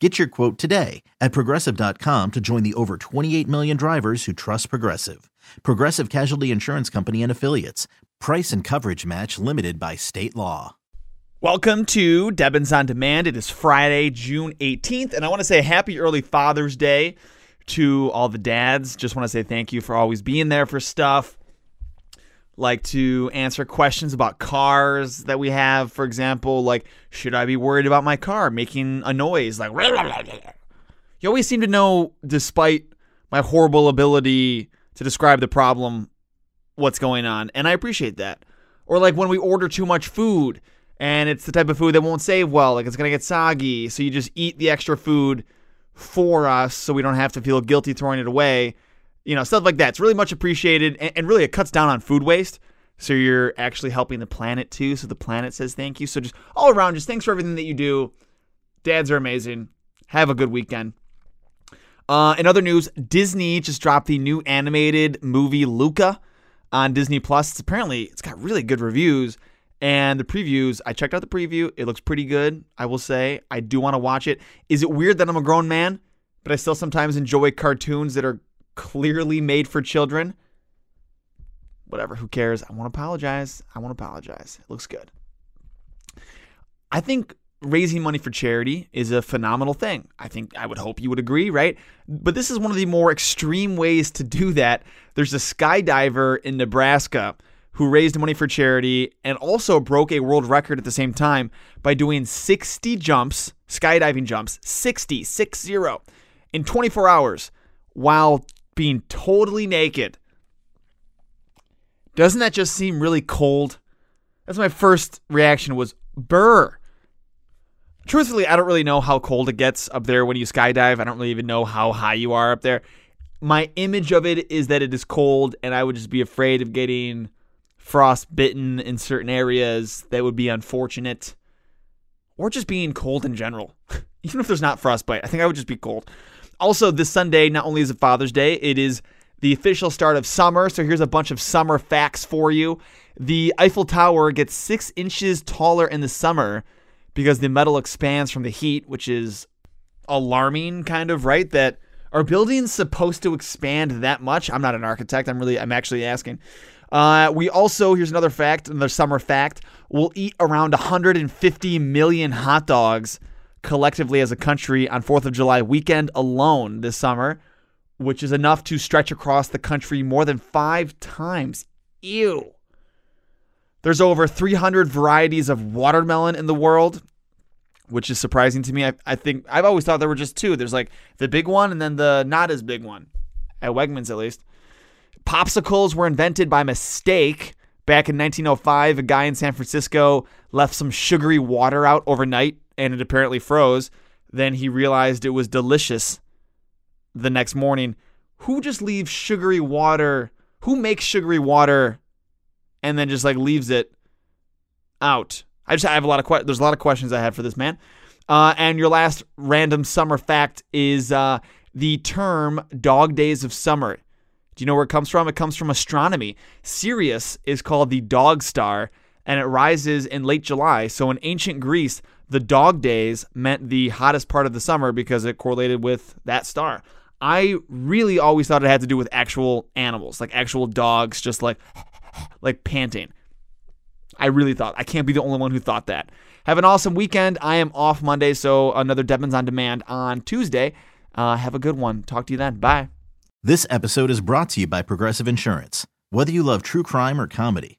Get your quote today at progressive.com to join the over 28 million drivers who trust Progressive. Progressive Casualty Insurance Company and Affiliates. Price and coverage match limited by state law. Welcome to Debbins on Demand. It is Friday, June 18th, and I want to say happy early Father's Day to all the dads. Just want to say thank you for always being there for stuff. Like to answer questions about cars that we have. For example, like, should I be worried about my car making a noise? Like, you always seem to know, despite my horrible ability to describe the problem, what's going on. And I appreciate that. Or like when we order too much food and it's the type of food that won't save well, like it's going to get soggy. So you just eat the extra food for us so we don't have to feel guilty throwing it away. You know, stuff like that. It's really much appreciated. And, and really, it cuts down on food waste. So you're actually helping the planet too. So the planet says thank you. So just all around, just thanks for everything that you do. Dads are amazing. Have a good weekend. Uh, in other news, Disney just dropped the new animated movie Luca on Disney Plus. It's apparently it's got really good reviews. And the previews, I checked out the preview. It looks pretty good, I will say. I do want to watch it. Is it weird that I'm a grown man, but I still sometimes enjoy cartoons that are clearly made for children? Whatever, who cares? I want to apologize. I want to apologize. It looks good. I think raising money for charity is a phenomenal thing. I think I would hope you would agree, right? But this is one of the more extreme ways to do that. There's a skydiver in Nebraska who raised money for charity and also broke a world record at the same time by doing 60 jumps, skydiving jumps, 60, 6 0, in 24 hours while being totally naked. Doesn't that just seem really cold? That's my first reaction was burr. Truthfully, I don't really know how cold it gets up there when you skydive. I don't really even know how high you are up there. My image of it is that it is cold and I would just be afraid of getting frostbitten in certain areas that would be unfortunate, or just being cold in general. Even if there's not frostbite, I think I would just be cold. Also, this Sunday, not only is it Father's Day, it is the official start of summer. So here's a bunch of summer facts for you. The Eiffel Tower gets six inches taller in the summer because the metal expands from the heat, which is alarming, kind of, right? That are buildings supposed to expand that much? I'm not an architect. I'm really, I'm actually asking. Uh, we also, here's another fact, another summer fact. We'll eat around 150 million hot dogs collectively as a country on 4th of July weekend alone this summer, which is enough to stretch across the country more than five times. Ew. There's over 300 varieties of watermelon in the world, which is surprising to me. I, I think I've always thought there were just two. There's like the big one and then the not as big one, at Wegmans at least. Popsicles were invented by mistake. Back in 1905, a guy in San Francisco left some sugary water out overnight and it apparently froze. Then he realized it was delicious the next morning. Who just leaves sugary water? Who makes sugary water and then just like leaves it out? I just I have a lot of que- there's a lot of questions I had for this man. Uh, and your last random summer fact is uh, the term "dog days of summer." Do you know where it comes from? It comes from astronomy. Sirius is called the dog star, and it rises in late July. So in ancient Greece, the dog days meant the hottest part of the summer because it correlated with that star. I really always thought it had to do with actual animals, like actual dogs, just like like panting. I really thought. I can't be the only one who thought that. Have an awesome weekend. I am off Monday, so another Debbins on Demand on Tuesday. Uh, have a good one. Talk to you then. Bye. This episode is brought to you by Progressive Insurance. Whether you love true crime or comedy,